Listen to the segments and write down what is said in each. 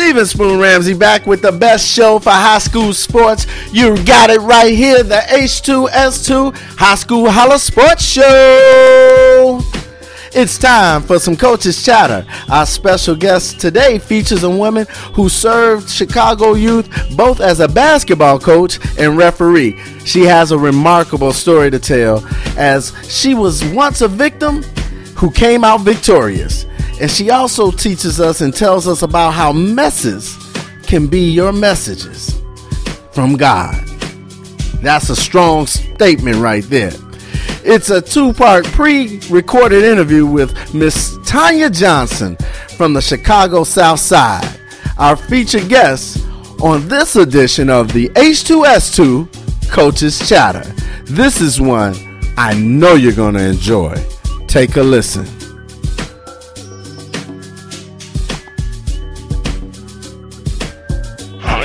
Steven Spoon Ramsey back with the best show for high school sports. You got it right here, the H2S2 High School Holla Sports Show. It's time for some coaches chatter. Our special guest today features a woman who served Chicago youth both as a basketball coach and referee. She has a remarkable story to tell as she was once a victim who came out victorious. And she also teaches us and tells us about how messes can be your messages from God. That's a strong statement right there. It's a two part pre recorded interview with Miss Tonya Johnson from the Chicago South Side, our featured guest on this edition of the H2S2 Coaches Chatter. This is one I know you're going to enjoy. Take a listen.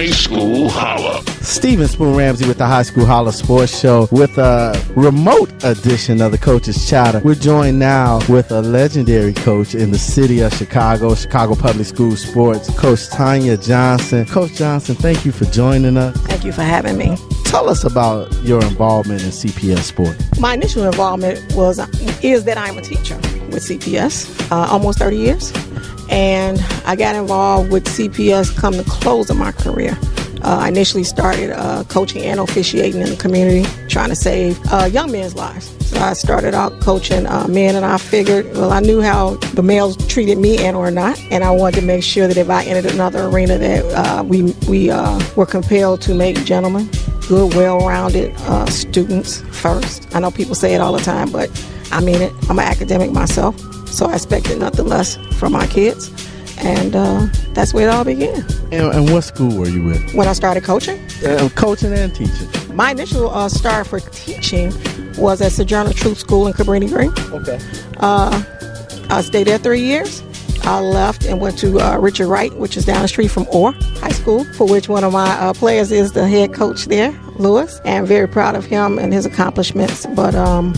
High School Holla. Steven Spoon Ramsey with the High School Holla Sports Show with a remote edition of the Coaches Chatter. We're joined now with a legendary coach in the city of Chicago, Chicago Public School Sports, Coach Tonya Johnson. Coach Johnson, thank you for joining us. Thank you for having me. Tell us about your involvement in CPS sport. My initial involvement was is that I'm a teacher with CPS, uh, almost 30 years and I got involved with CPS come the close of my career. Uh, I initially started uh, coaching and officiating in the community, trying to save uh, young men's lives. So I started out coaching uh, men, and I figured, well, I knew how the males treated me and or not, and I wanted to make sure that if I entered another arena, that uh, we we uh, were compelled to make gentlemen, good, well-rounded students first. I know people say it all the time, but I mean it. I'm an academic myself. So I expected nothing less from my kids. And uh, that's where it all began. And, and, what school were you with? When I started coaching? Uh, coaching and teaching. My initial uh, start for teaching was at Sojourner Truth School in Cabrini Green. Okay. Uh, I stayed there three years. I left and went to uh, Richard Wright, which is down the street from Orr High School, for which one of my uh, players is the head coach there, Lewis. And very proud of him and his accomplishments. But um,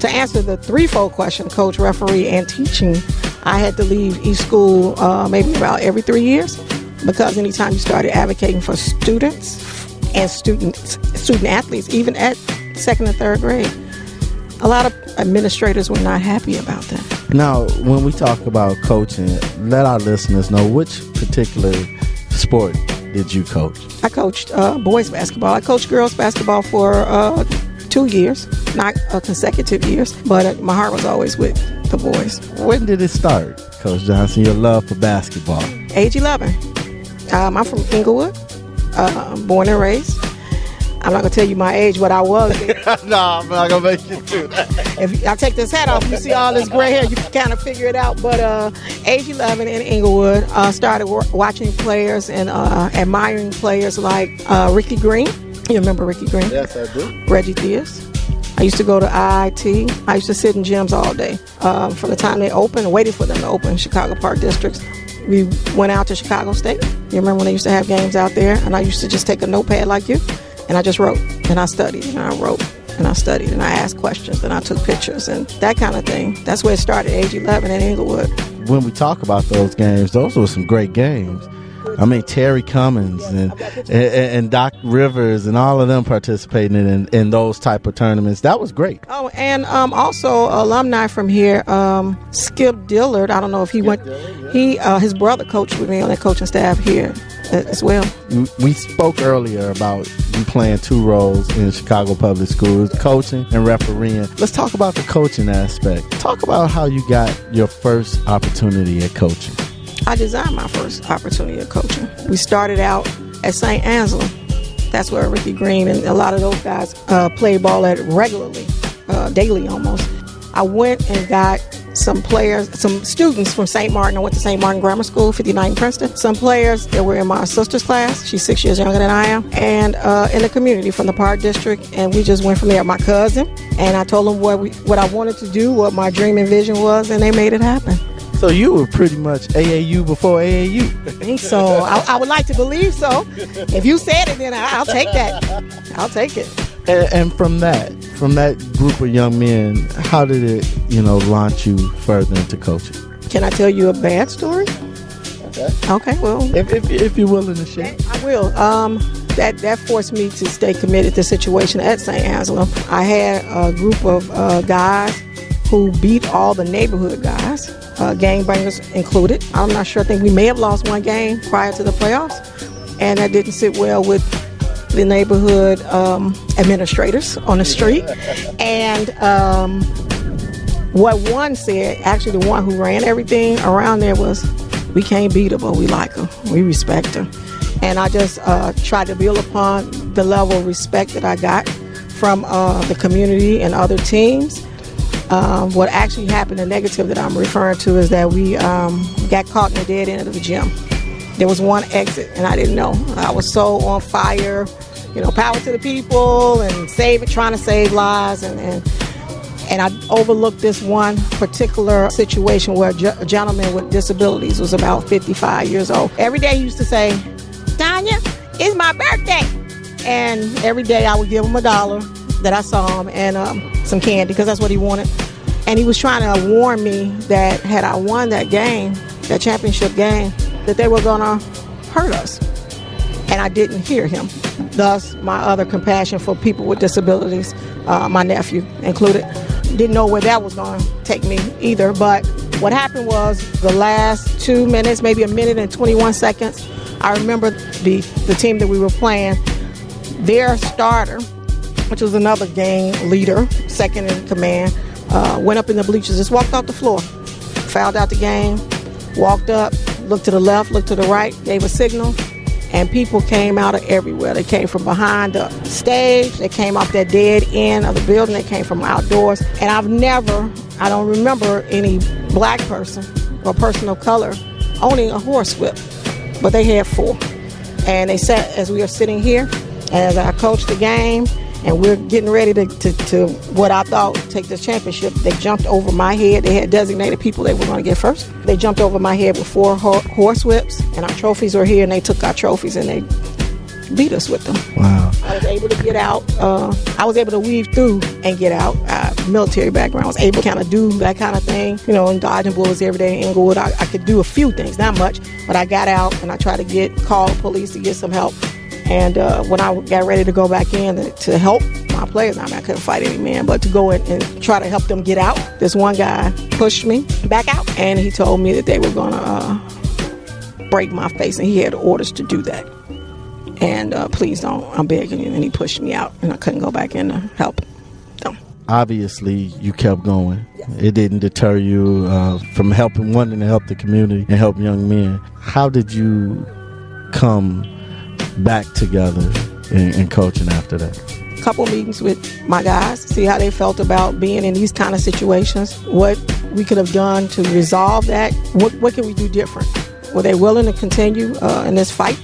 to answer the threefold question, coach, referee, and teaching, I had to leave each school uh, maybe about every three years because anytime you started advocating for students and students, student athletes, even at second and third grade, a lot of administrators were not happy about that. Now, when we talk about coaching, let our listeners know which particular sport did you coach? I coached uh, boys basketball. I coached girls basketball for uh, two years, not uh, consecutive years, but uh, my heart was always with the boys. When did it start, Coach Johnson, your love for basketball? Age 11. Um, I'm from Englewood, uh, born and raised. I'm not gonna tell you my age, what I was. no, I'm not gonna make you do that. If I take this hat off, you see all this gray hair, you can kind of figure it out. But uh, age 11 in Englewood, uh, started watching players and uh, admiring players like uh, Ricky Green. You remember Ricky Green? Yes, I do. Reggie Theus. I used to go to IIT. I used to sit in gyms all day. Um, from the time they opened, waiting for them to open, Chicago Park Districts. We went out to Chicago State. You remember when they used to have games out there? And I used to just take a notepad like you, and I just wrote, and I studied, and I wrote, and I studied, and I asked questions, and I took pictures, and that kind of thing. That's where it started, age 11 in Englewood. When we talk about those games, those were some great games. I mean Terry Cummings and, and, and Doc Rivers and all of them participating in in those type of tournaments. That was great. Oh, and um, also alumni from here, um, Skip Dillard. I don't know if he Skip went. Dillard, yeah. He uh, his brother coached with me on the coaching staff here as well. We spoke earlier about you playing two roles in Chicago Public Schools, coaching and refereeing. Let's talk about the coaching aspect. Talk about how you got your first opportunity at coaching. I designed my first opportunity of coaching. We started out at St. Angela. That's where Ricky Green and a lot of those guys uh, play ball at regularly, uh, daily almost. I went and got some players, some students from St. Martin. I went to St. Martin Grammar School, 59 Princeton. Some players that were in my sister's class. She's six years younger than I am. And uh, in the community from the Park District. And we just went from there. My cousin. And I told them what, we, what I wanted to do, what my dream and vision was, and they made it happen. So you were pretty much AAU before AAU. I think so. I, I, would like to believe so. If you said it, then I, will take that. I'll take it. And, and, from that, from that group of young men, how did it, you know, launch you further into coaching? Can I tell you a bad story? that. Okay, well, If, if, if you're willing to share. I will. Um, that that forced me to stay committed to the situation at St. Angela. I had a group of uh, guys who beat all the neighborhood guys, uh, gangbangers included. I'm not sure. I think we may have lost one game prior to the playoffs, and that didn't sit well with the neighborhood um, administrators on the street. And um, what one said, actually, the one who ran everything around there was, "We can't beat her, but we like her. We respect her." And I just uh, tried to build upon the level of respect that I got from uh, the community and other teams. Um, what actually happened, the negative that I'm referring to, is that we um, got caught in the dead end of the gym. There was one exit, and I didn't know. I was so on fire, you know, power to the people and save it, trying to save lives, and, and and I overlooked this one particular situation where a a gentleman with disabilities was about 55 years old. Every day he used to say, Tonya, it's my birthday. And every day I would give him a dollar that I saw him and um, some candy because that's what he wanted. And he was trying to warn me that had I won that game, that championship game, that they were going to hurt us. And I didn't hear him. Thus, my other compassion for people with disabilities, uh, my nephew included, didn't know where that was going to take me either. But what happened was the last two minutes, maybe a minute and 21 seconds, I remember the, the team that we were playing, their starter, which was another gang leader, second in command, uh, went up in the bleachers, just walked off the floor, fouled out the game, walked up, looked to the left, looked to the right, gave a signal, and people came out of everywhere. They came from behind the stage, they came off that dead end of the building, they came from outdoors. And I've never, I don't remember any black person or person of color owning a horse whip, but they had four. And they sat as we are sitting here, as I coached the game, and we're getting ready to, to, to what I thought take the championship. They jumped over my head. They had designated people they were going to get first. They jumped over my head with four ho- horse whips, and our trophies were here, and they took our trophies and they beat us with them. Wow. I was able to get out. Uh, I was able to weave through and get out. Uh, military background, I was able to kind of do that kind of thing, you know, and dodging bullets every day in Englewood. I, I could do a few things, not much, but I got out and I tried to get call police to get some help. And uh, when I got ready to go back in to, help my players, I mean, I couldn't fight any man, but to go in and try to help them get out, this one guy pushed me back out, and he told me that they were gonna uh, break my face, and he had orders to do that. And uh, please don't, I'm begging you. And he pushed me out, and I couldn't go back in to help them. Obviously, you kept going. It didn't deter you uh, from helping, wanting to help the community and help young men. How did you come back together in, in coaching after that? couple meetings with my guys, see how they felt about being in these kind of situations, what we could have done to resolve that, what, what can we do different? Were they willing to continue uh, in this fight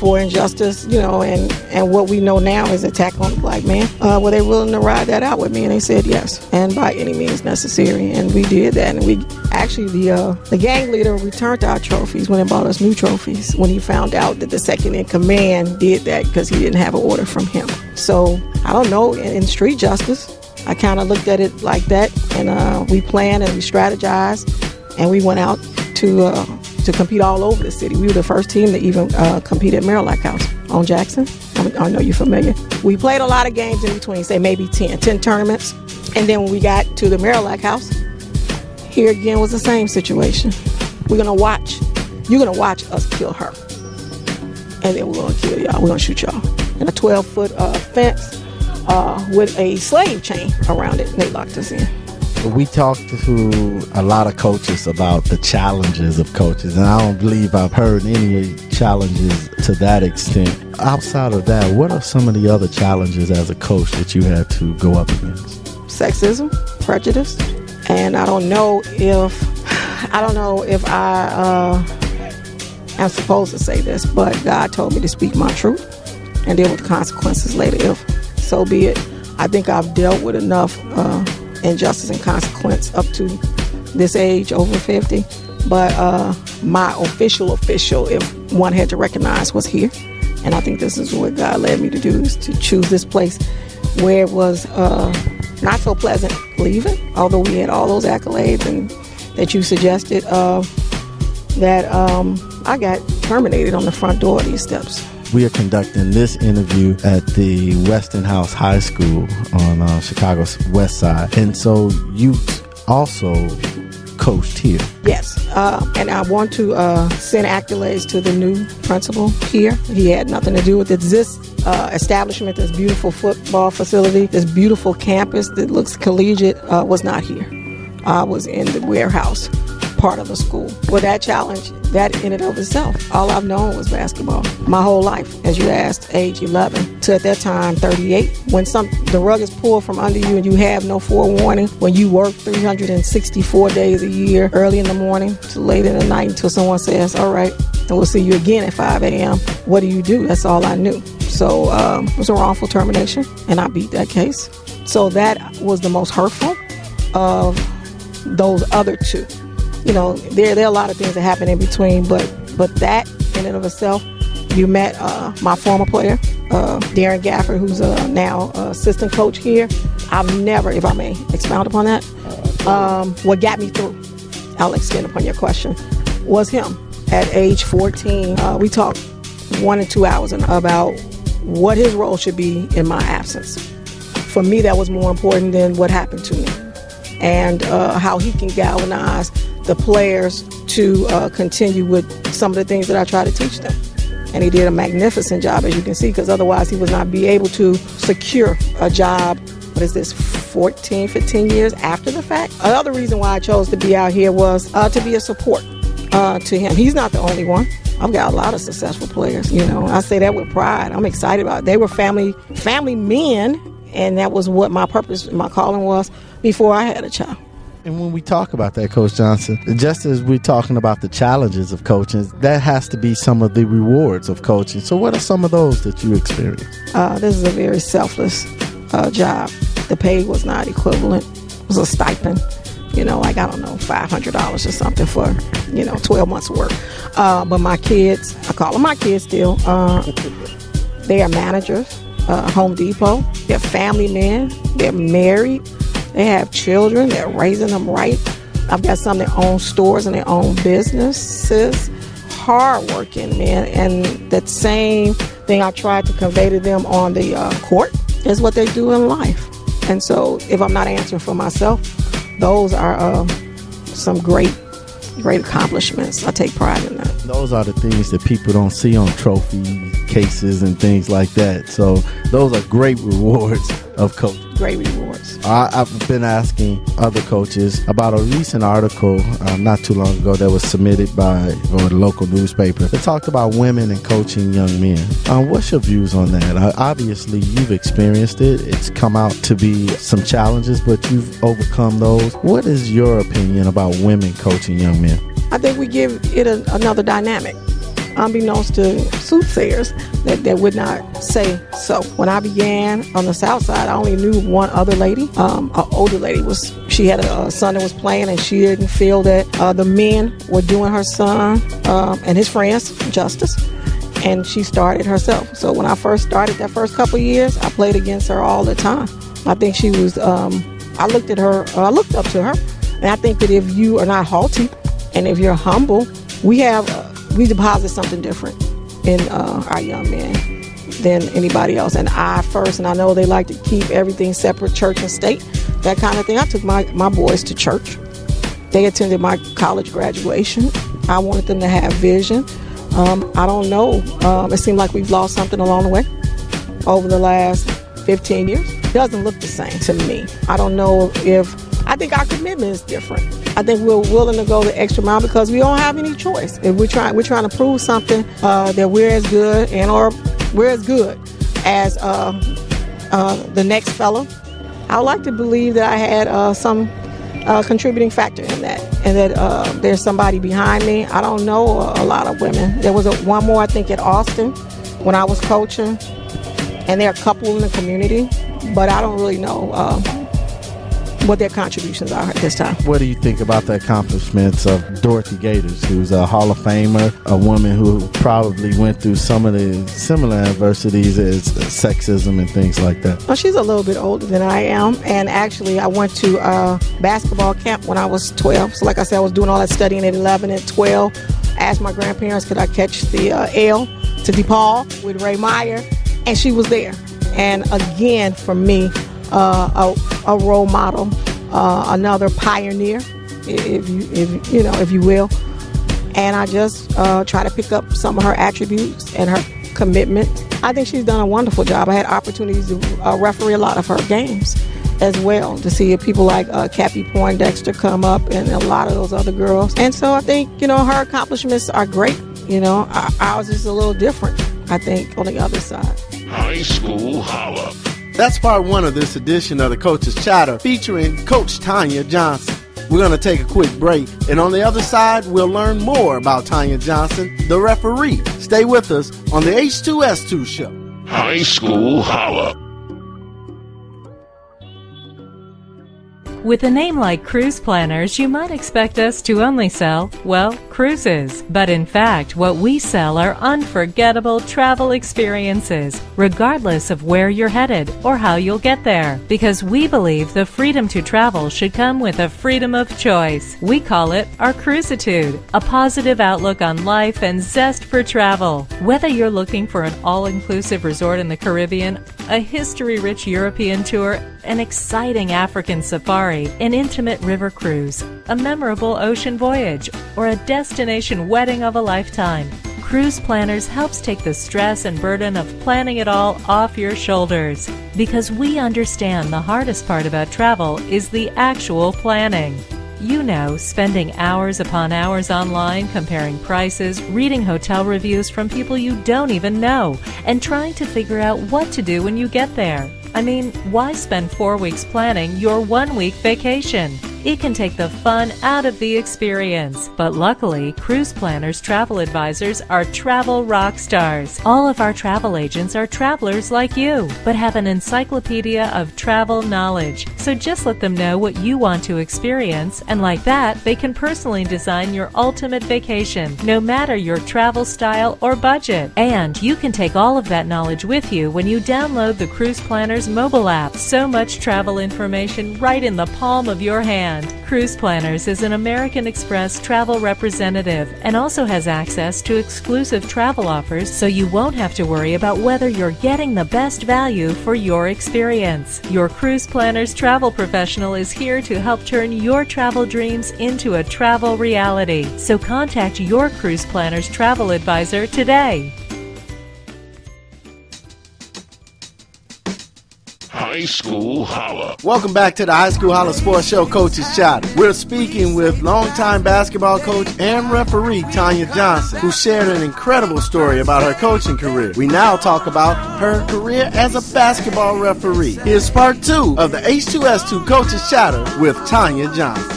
for injustice, you know, and, and what we know now is attack on the black man? Uh, were they willing to ride that out with me? And they said yes, and by any means necessary. And we did that. And we actually, the, uh, the gang leader returned our trophies when he bought us new trophies when he found out that the second in command did that because he didn't have an order from him. So I don't know, in, in street justice, I kind of looked at it like that, and uh, we planned and we strategized, and we went out to uh, to compete all over the city. We were the first team to even uh, compete at Marillac House on Jackson. I, I know you're familiar. We played a lot of games in between, say maybe 10, 10 tournaments, and then when we got to the Marillac House, here again was the same situation. We're gonna watch. You're gonna watch us kill her, and then we're gonna kill y'all. We're gonna shoot y'all in a 12 foot uh, fence uh, with a slave chain around it, and they locked us in. We talked to a lot of coaches about the challenges of coaches, and I don't believe I've heard any challenges to that extent. Outside of that, what are some of the other challenges as a coach that you had to go up against? Sexism, prejudice, and I don't know if I don't know if I uh, am supposed to say this, but God told me to speak my truth and deal with the consequences later. If so be it, I think I've dealt with enough uh, injustice and consequence up to this age, over 50. But uh, my official, official, if one had to recognize, was here. And I think this is what God led me to do, is to choose this place where it was uh, not so pleasant leaving, although we had all those accolades and that you suggested. Uh, that um, I got terminated on the front door of these steps. We are conducting this interview at the Westinghouse High School on uh, Chicago's west side. And so you also coached here. Yes, uh, and I want to uh, send accolades to the new principal here. He had nothing to do with it. This uh, establishment, this beautiful football facility, this beautiful campus that looks collegiate, uh, was not here. I was in the warehouse part of the school. Well, that challenge, that in and of itself, all I've known was basketball my whole life. As you asked, age 11 to at that time 38. When some the rug is pulled from under you and you have no forewarning, when you work 364 days a year, early in the morning to late in the night until someone says, "All right, and we'll see you again at 5 a.m." What do you do? That's all I knew. So um, it was a wrongful termination, and I beat that case. So that was the most hurtful of those other two you know, there there are a lot of things that happen in between, but but that in and of itself, you met uh, my former player, uh, Darren Gafford, who's uh, now assistant coach here. I've never, if I may expound upon that, um, what got me through, I'll extend upon your question, was him. At age 14, uh, we talked one and two hours about what his role should be in my absence. For me, that was more important than what happened to me and uh, how he can galvanize the players to uh, continue with some of the things that I try to teach them. And he did a magnificent job, as you can see, because otherwise he would not be able to secure a job. What is this, 14, 15 years after the fact? Another reason why I chose to be out here was uh, to be a support uh, to him. He's not the only one. I've got a lot of successful players. You know, I say that with pride. I'm excited about. It. They were family family men, and that was what my purpose, my calling was before I had a child. And when we talk about that, Coach Johnson, just as we're talking about the challenges of coaching, that has to be some of the rewards of coaching. So, what are some of those that you experience? Uh, this is a very selfless uh, job. The pay was not equivalent, it was a stipend. You know, like I don't know, five hundred dollars or something for you know twelve months work. Uh, but my kids, I call them my kids still. Uh, they are managers. Uh, Home Depot. They're family men. They're married. They have children, they're raising them right. I've got some that own stores and their own businesses. Hardworking men, and that same thing I tried to convey to them on the uh, court is what they do in life. And so, if I'm not answering for myself, those are uh, some great great accomplishments. I take pride in that. Those are the things that people don't see on trophy cases and things like that. So those are great rewards of coaching. Great rewards. I, have been asking other coaches about a recent article uh, not too long ago that was submitted by or the local newspaper that talked about women and coaching young men. Uh, what's your views on that? Uh, obviously, you've experienced it. It's come out to be some challenges, but you've overcome those. What is your opinion about women coaching young men? I think we give it a, another dynamic unbeknownst to soothsayers, that, that would not say so. When I began on the south side, I only knew one other lady. Um, an older lady was she had a, a, son that was playing, and she didn't feel that uh, the men were doing her son um, and his friends justice. And she started herself. So when I first started that first couple years, I played against her all the time. I think she was. Um, I looked at her. Uh, I looked up to her, and I think that if you are not haughty and if you're humble, we have. Uh, we deposit something different in uh, our young men than anybody else. And I first, and I know they like to keep everything separate, church and state, that kind of thing. I took my, my boys to church. They attended my college graduation. I wanted them to have vision. Um, I don't know. Um, it seemed like we've lost something along the way over the last 15 years. It doesn't look the same to me. I don't know if, I think our commitment is different. I think we're willing to go the extra mile because we don't have any choice. If we're trying, we're trying to prove something uh, that we're as good and or we're as good as uh, uh, the next fellow. I would like to believe that I had uh, some uh, contributing factor in that, and that uh, there's somebody behind me. I don't know a, a lot of women. There was a, one more, I think, at Austin when I was coaching, and there are a couple in the community, but I don't really know what their contributions are at this time. What do you think about the accomplishments of Dorothy Gaters, who's a Hall of Famer, a woman who probably went through some of the similar adversities as sexism and things like that? Well, she's a little bit older than I am, and actually, I went to basketball camp when I was 12. So, like I said, I was doing all that studying at 11 and 12. asked my grandparents could I catch the uh, L to DePaul with Ray Meyer, and she was there. And again, for me, uh, a, a, role model, uh, another pioneer, if you if you know if you will. And I just uh, try to pick up some of her attributes and her commitment. I think she's done a wonderful job. I had opportunities to uh, referee a lot of her games as well to see people like uh, Cappie Pondexter come up and a lot of those other girls. And so I think, you know, her accomplishments are great. You know, ours is a little different, I think, on the other side. High School Holla. That's part one of this edition of the Coach's Chatter featuring Coach Tonya Johnson. We're going to take a quick break, and on the other side, we'll learn more about Tonya Johnson, the referee. Stay with us on the H2S2 show. High School Holla. With a name like Cruise Planners, you might expect us to only sell, well, cruises. But in fact, what we sell are unforgettable travel experiences, regardless of where you're headed or how you'll get there. Because we believe the freedom to travel should come with a freedom of choice. We call it our cruisitude, a positive outlook on life and zest for travel. Whether you're looking for an all inclusive resort in the Caribbean, a history rich European tour, an exciting African safari, an intimate river cruise, a memorable ocean voyage, or a destination wedding of a lifetime. Cruise Planners helps take the stress and burden of planning it all off your shoulders because we understand the hardest part about travel is the actual planning. You know, spending hours upon hours online comparing prices, reading hotel reviews from people you don't even know, and trying to figure out what to do when you get there. I mean, why spend four weeks planning your one week vacation? It can take the fun out of the experience. But luckily, Cruise Planners Travel Advisors are travel rock stars. All of our travel agents are travelers like you, but have an encyclopedia of travel knowledge. So just let them know what you want to experience, and like that, they can personally design your ultimate vacation, no matter your travel style or budget. And you can take all of that knowledge with you when you download the Cruise Planners mobile app. So much travel information right in the palm of your hand. Cruise Planners is an American Express travel representative and also has access to exclusive travel offers so you won't have to worry about whether you're getting the best value for your experience. Your Cruise Planners travel professional is here to help turn your travel dreams into a travel reality. So contact your Cruise Planners travel advisor today. High School Holla. Welcome back to the High School Holla Sports Show Coach's Shot. We're speaking with longtime basketball coach and referee Tonya Johnson, who shared an incredible story about her coaching career. We now talk about her career as a basketball referee. Here's part two of the H2S2 Coach's Chatter with Tonya Johnson.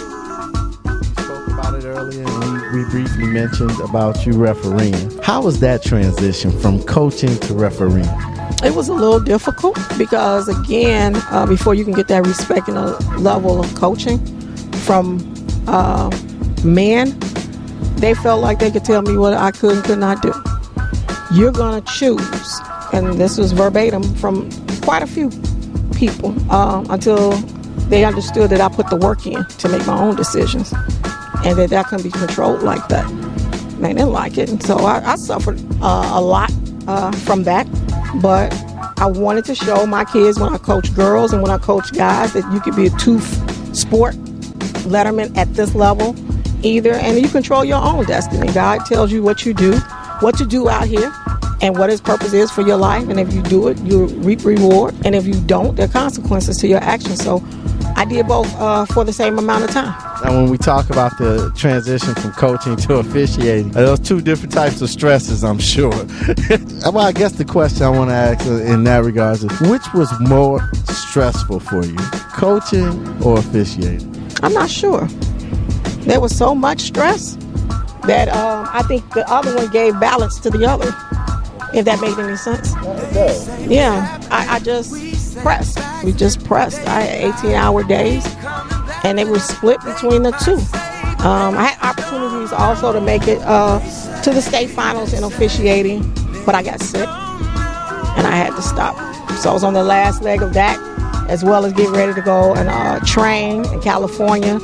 We spoke about it earlier and we, we briefly mentioned about you refereeing. How was that transition from coaching to refereeing? It was a little difficult because, again, uh, before you can get that respect and a level of coaching from uh, men, they felt like they could tell me what I could and could not do. You're going to choose, and this was verbatim from quite a few people uh, until they understood that I put the work in to make my own decisions and that that couldn't be controlled like that. They didn't like it, and so I, I suffered uh, a lot uh, from that. But I wanted to show my kids when I coach girls and when I coach guys that you could be a two sport letterman at this level either, and you control your own destiny. God tells you what you do, what to do out here, and what His purpose is for your life. And if you do it, you reap reward. And if you don't, there are consequences to your actions. So I did both uh, for the same amount of time. Now, when we talk about the transition from coaching to officiating, those two different types of stresses, I'm sure. well, I guess the question I want to ask in that regard is which was more stressful for you, coaching or officiating? I'm not sure. There was so much stress that um, I think the other one gave balance to the other, if that made any sense. Yeah, I, I just pressed. We just pressed. I had 18 hour days, and they were split between the two. Um, I had opportunities also to make it uh, to the state finals in officiating, but I got sick and I had to stop. So I was on the last leg of that, as well as getting ready to go and uh, train in California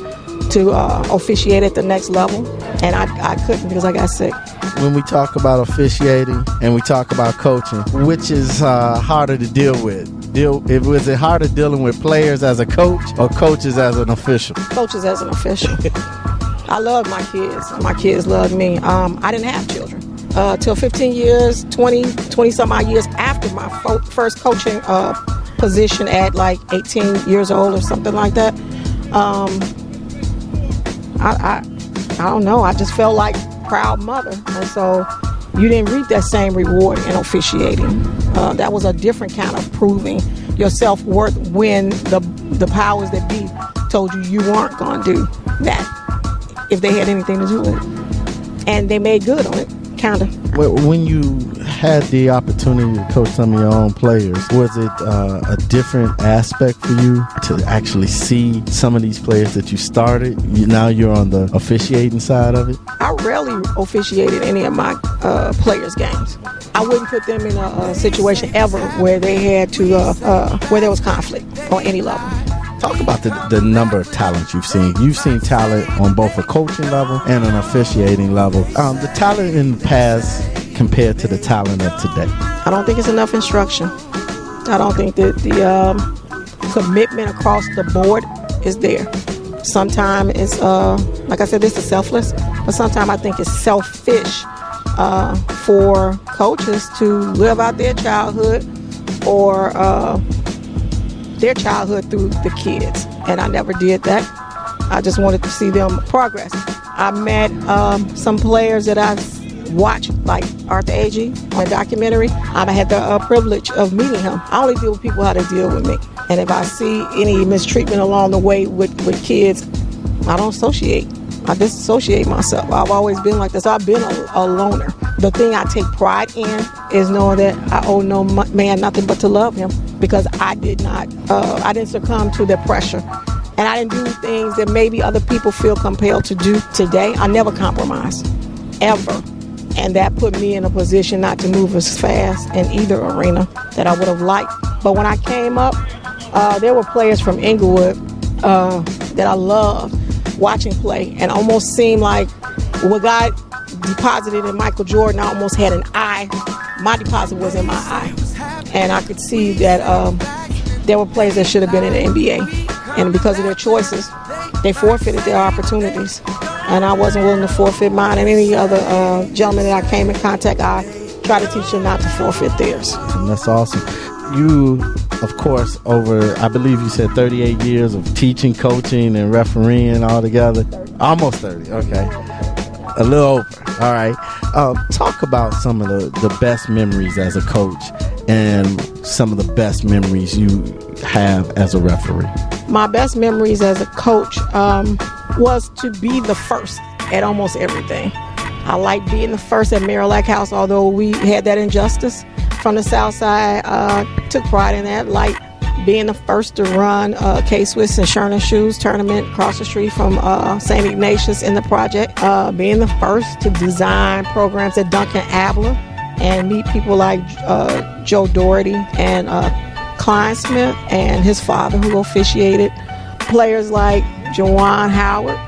to uh, officiate at the next level, and I, I couldn't because I got sick. When we talk about officiating and we talk about coaching, which is uh, harder to deal with? Deal it was it harder dealing with players as a coach or coaches as an official? Coaches as an official. I love my kids. My kids love me. Um, I didn't have children. Uh, till 15 years, 20, 20 some odd years after my fo- first coaching uh, position at like 18 years old or something like that. Um, I, I, I don't know. I just felt like proud mother, and so you didn't reap that same reward in officiating. Uh, that was a different kind of proving your self worth when the the powers that be told you you weren't going to do that if they had anything to do with it, and they made good on it, kind of. When you had the opportunity to coach some of your own players, was it uh, a different aspect for you to actually see some of these players that you started? You, now you're on the officiating side of it. I rarely officiated any of my uh, players' games. I wouldn't put them in a, a situation ever where they had to, uh, uh, where there was conflict on any level. Talk about the, the number of talents you've seen. You've seen talent on both a coaching level and an officiating level. Um, the talent in the past compared to the talent of today? I don't think it's enough instruction. I don't think that the um, commitment across the board is there. Sometimes it's, uh, like I said, this is selfless, but sometimes I think it's selfish uh, for coaches to live out their childhood or uh, their childhood through the kids. And I never did that. I just wanted to see them progress. I met um, some players that I watched, like Arthur Agee a documentary. I had the uh, privilege of meeting him. I only deal with people how they deal with me. And if I see any mistreatment along the way with, with kids, I don't associate. I disassociate myself. I've always been like this. I've been a, a loner. The thing I take pride in is knowing that I owe no man nothing but to love him because I did not, uh, I didn't succumb to the pressure. And I didn't do things that maybe other people feel compelled to do today. I never compromised, ever. And that put me in a position not to move as fast in either arena that I would have liked. But when I came up, uh, there were players from Englewood uh, that I loved watching play and almost seemed like what God deposited in Michael Jordan, I almost had an eye. My deposit was in my eye. And I could see that um, there were players that should have been in the NBA. And because of their choices, they forfeited their opportunities. And I wasn't willing to forfeit mine. And any other uh, gentleman that I came in contact, I try to teach them not to forfeit theirs. And that's awesome. You of course, over I believe you said 38 years of teaching, coaching, and refereeing all together. Almost 30. Okay, a little over. All right. Uh, talk about some of the the best memories as a coach and some of the best memories you have as a referee. My best memories as a coach um, was to be the first at almost everything. I like being the first at Marillac House, although we had that injustice from the South Side. Uh, took pride in that, like being the first to run uh, K Swiss and Sherman Shoes tournament across the street from uh, St. Ignatius in the project. Uh, being the first to design programs at Duncan Abler and meet people like uh, Joe Doherty and uh, Klein Smith and his father who officiated. Players like Juwan Howard,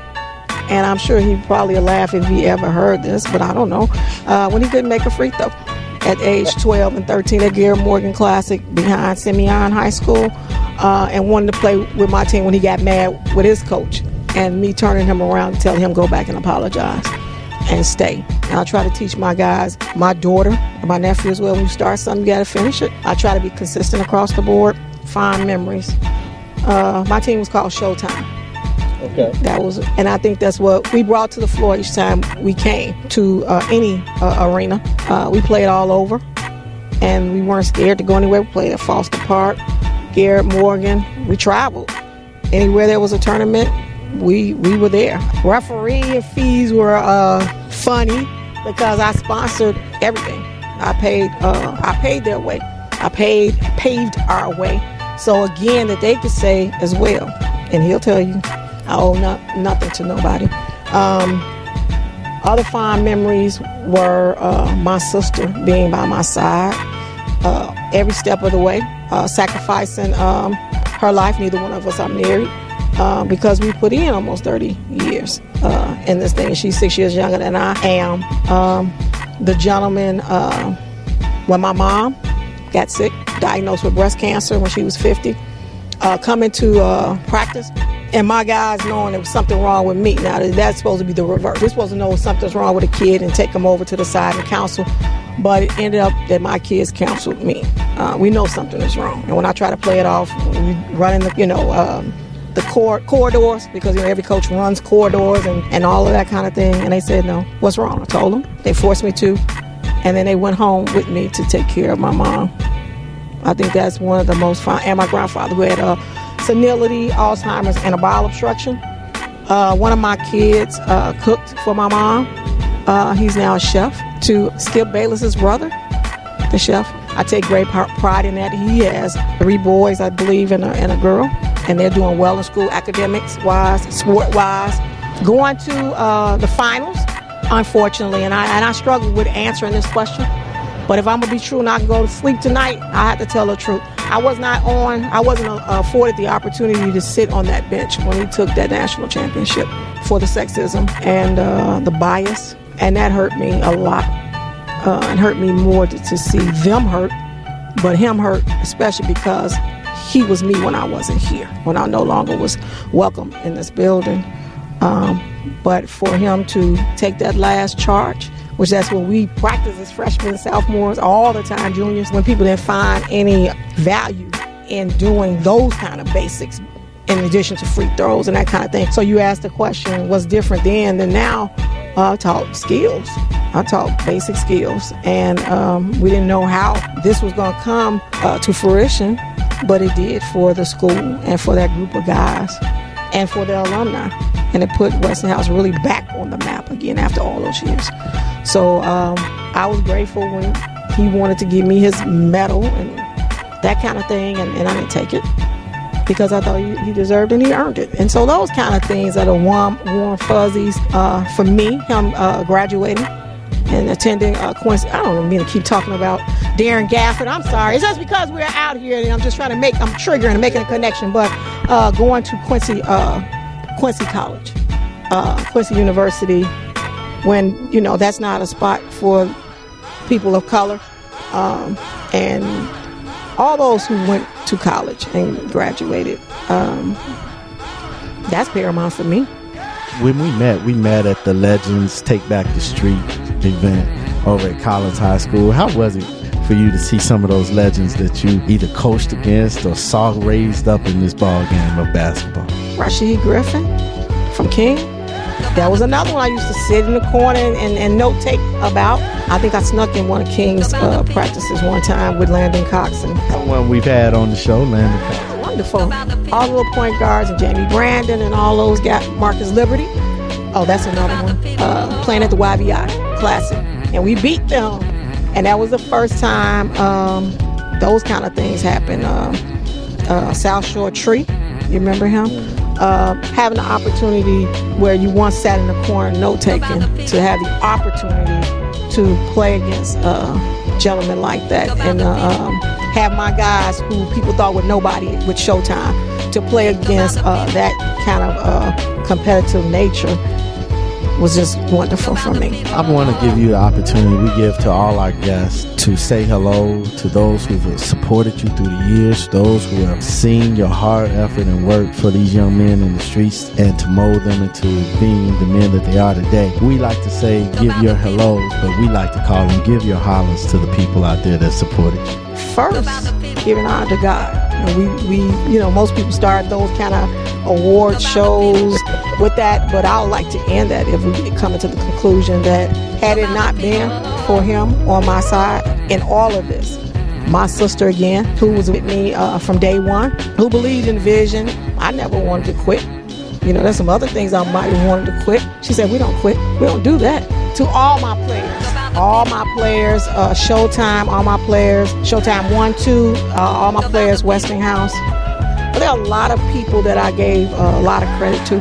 and I'm sure he'd probably laugh if he ever heard this, but I don't know. Uh, when he couldn't make a free throw at age 12 and 13 at Garrett Morgan Classic behind Simeon High School uh, and wanted to play with my team when he got mad with his coach and me turning him around and telling him go back and apologize and stay. And I try to teach my guys, my daughter, my nephew as well, when you start something, you got to finish it. I try to be consistent across the board, fond memories. Uh, my team was called Showtime. Okay. That was, and I think that's what we brought to the floor each time we came to uh, any uh, arena. Uh, we played all over, and we weren't scared to go anywhere. We played at Foster Park, Garrett Morgan. We traveled anywhere there was a tournament. We we were there. Referee fees were uh, funny because I sponsored everything. I paid uh, I paid their way. I paid paved our way. So again, that they could say as well, and he'll tell you I owe not, nothing to nobody. Um, other fond memories were uh, my sister being by my side uh, every step of the way, uh, sacrificing um, her life. Neither one of us are married. uh, because we put in almost 30 years uh, in this thing. She's six years younger than I am. Um, the gentleman, uh, when my mom got sick, diagnosed with breast cancer when she was 50, uh, coming to practice, and my guys knowing there was something wrong with me. Now that's supposed to be the reverse. We're supposed to know something's wrong with a kid and take them over to the side and counsel. But it ended up that my kids counseled me. Uh, we know something is wrong, and when I try to play it off, we running the you know um, the cor- corridors because you know every coach runs corridors and, and all of that kind of thing. And they said no. What's wrong? I told them. They forced me to, and then they went home with me to take care of my mom. I think that's one of the most fun. And my grandfather who had a senility, Alzheimer's, and a bowel obstruction. Uh, one of my kids uh, cooked for my mom. Uh, he's now a chef. To Skip Bayless's brother, the chef. I take great pride in that. He has three boys, I believe, and a, and a girl, and they're doing well in school, academics wise, sport wise. Going to uh, the finals, unfortunately, and I and I struggle with answering this question. But if I'm gonna be true and I can go to sleep tonight, I have to tell the truth. I was not on, I wasn't uh, afforded the opportunity to sit on that bench when he took that national championship for the sexism and uh, the bias. And that hurt me a lot. Uh, and hurt me more to, to see them hurt, but him hurt, especially because he was me when I wasn't here, when I no longer was welcome in this building. Um, but for him to take that last charge, which that's what we practice as freshmen, sophomores, all the time, juniors, when people didn't find any value in doing those kind of basics in addition to free throws and that kind of thing. So you asked the question, what's different then than now? Uh, I taught skills. I taught basic skills. And um, we didn't know how this was going to come uh, to fruition, but it did for the school and for that group of guys and for the alumni. And it put Westinghouse really back on the map again after all those years. So um, I was grateful when he wanted to give me his medal and that kind of thing, and, and I didn't take it because I thought he, he, deserved and he earned it. And so those kind of things are the warm, warm fuzzies uh, for me, him uh, graduating and attending uh, Quincy. I don't mean to keep talking about Darren Gafford. I'm sorry. It's just because we're out here and I'm just trying to make, I'm triggering and making a connection. But uh, going to Quincy, uh, Quincy College, uh, Quincy University, when you know that's not a spot for people of color, um, and all those who went to college and graduated. Um, that's paramount for me. When we met, we met at the Legends Take Back the Street event over at Collins High School. How was it for you to see some of those legends that you either coached against or saw raised up in this ball game of basketball? Rashard Griffith from King. That was another one I used to sit in the corner and, and, and note take about. I think I snuck in one of King's uh, practices one time with Landon Cox. And one we've had on the show, Landon Cox. Wonderful. All the little point guards and Jamie Brandon and all those got Marcus Liberty. Oh, that's another one. Uh, playing at the YBI Classic. And we beat them. And that was the first time um, those kind of things happened. Uh, uh, South Shore Tree, you remember him? uh, having the opportunity where you once sat in the corner note taking to have the opportunity to play against uh, gentlemen like that and uh, um, have my guys who people thought were nobody with Showtime to play against uh, that kind of competitive nature was just wonderful for me. I want to give you the opportunity we give to all our guests to say hello to those who have supported you through the years, those who have seen your hard effort and work for these young men in the streets and to mold them into being the men that they are today. We like to say give your hellos, but we like to call them give your hollers to the people out there that supported you. First, giving honor to God. we, we, you know, most people start those kind of award shows with that, but I would like to end that if we come to the conclusion that had it not been for him on my side in all of this, my sister again, who was with me uh, from day one, who believed in vision, I never wanted to quit. You know, there's some other things I might have wanted to quit. She said, We don't quit. We don't do that. To all my players, all my players, uh, Showtime, all my players, Showtime 1, 2, uh, all my players, Westinghouse. But there are a lot of people that I gave uh, a lot of credit to.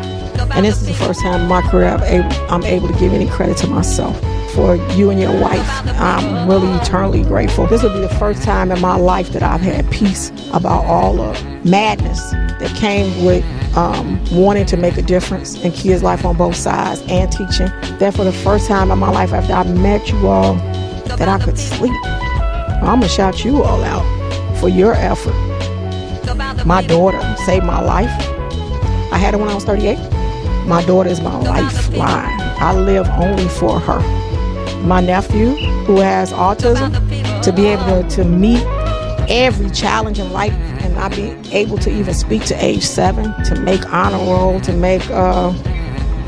And this is the first time in my career able, I'm able to give any credit to myself for you and your wife. I'm really eternally grateful. This will be the first time in my life that I've had peace about all the madness that came with um, wanting to make a difference in kids' life on both sides and teaching. That for the first time in my life after I met you all, that I could sleep. I'm gonna shout you all out for your effort. My daughter saved my life. I had her when I was 38. My daughter is my lifeline. I live only for her. My nephew, who has autism, to be able to, to meet every challenge in life and not be able to even speak to age seven, to make honor roll, to make uh,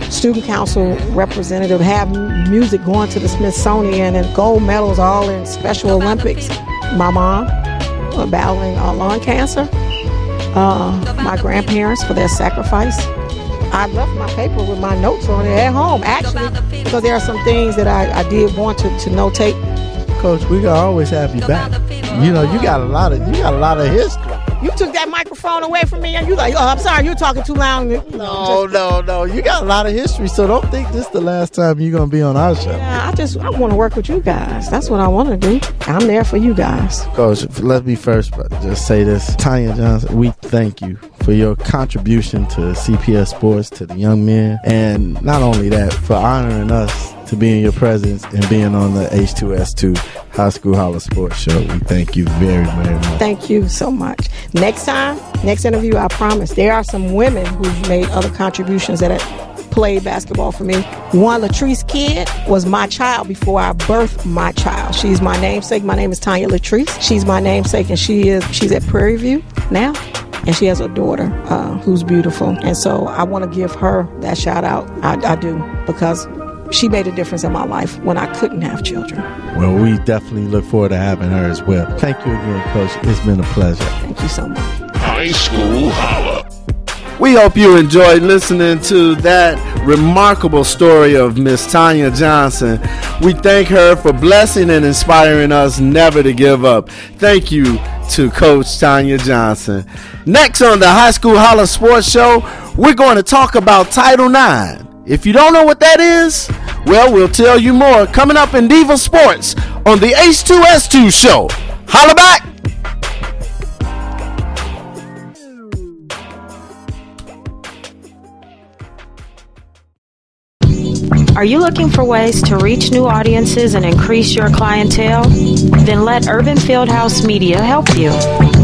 student council representative, have music going to the Smithsonian and gold medals all in Special Olympics. My mom uh, battling uh, lung cancer. Uh, my grandparents for their sacrifice. I left my paper with my notes on it at home, actually, because there are some things that I, I did want to, to notate. Coach, we gonna always have you back. You know, you got a lot of you got a lot of history. You took that microphone away from me, and you like, oh, I'm sorry, you're talking too loud. You know, No, no, no. You got a lot of history, so don't think this the last time you're gonna be on our show. Yeah, I just I want to work with you guys. That's what I want to do. I'm there for you guys. Coach, let me first just say this. Tonya Johnson, we thank you for your contribution to CPS sports, to the young men, and not only that, for honoring us to be in your presence and being on the H2S2 High School Holla Sports Show. We thank you very, very much. Thank you so much. Next time, next interview, I promise. There are some women who've made other contributions that have played basketball for me. One, Latrice Kidd, was my child before I birthed my child. She's my namesake. My name is Tonya Latrice. She's my namesake, and she is she's at Prairie View now. And she has a daughter uh, who's beautiful. And so I want to give her that shout out. I, I do because she made a difference in my life when I couldn't have children. Well, we definitely look forward to having her as well. Thank you again, Coach. It's been a pleasure. Thank you so much. High School Holla. We hope you enjoyed listening to that remarkable story of Miss Tonya Johnson. We thank her for blessing and inspiring us never to give up. Thank you to Coach Tonya Johnson. Next on the High School Holla Sports Show, we're going to talk about Title IX. If you don't know what that is, well, we'll tell you more coming up in Diva Sports on the H2S2 show. Holla back! Are you looking for ways to reach new audiences and increase your clientele? Then let Urban Fieldhouse Media help you.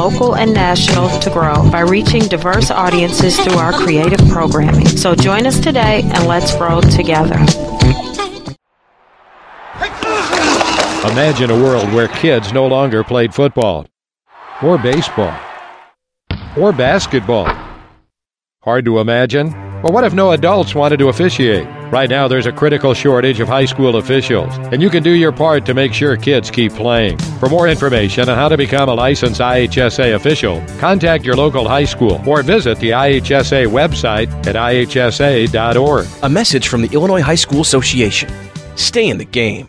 local and national, to grow by reaching diverse audiences through our creative programming. So join us today and let's grow together. Imagine a world where kids no longer played football, or baseball, or basketball. Hard to imagine? Well, what if no adults wanted to officiate? Right now, there's a critical shortage of high school officials, and you can do your part to make sure kids keep playing. For more information on how to become a licensed IHSA official, contact your local high school or visit the IHSA website at ihsa.org. A message from the Illinois High School Association. Stay in the game.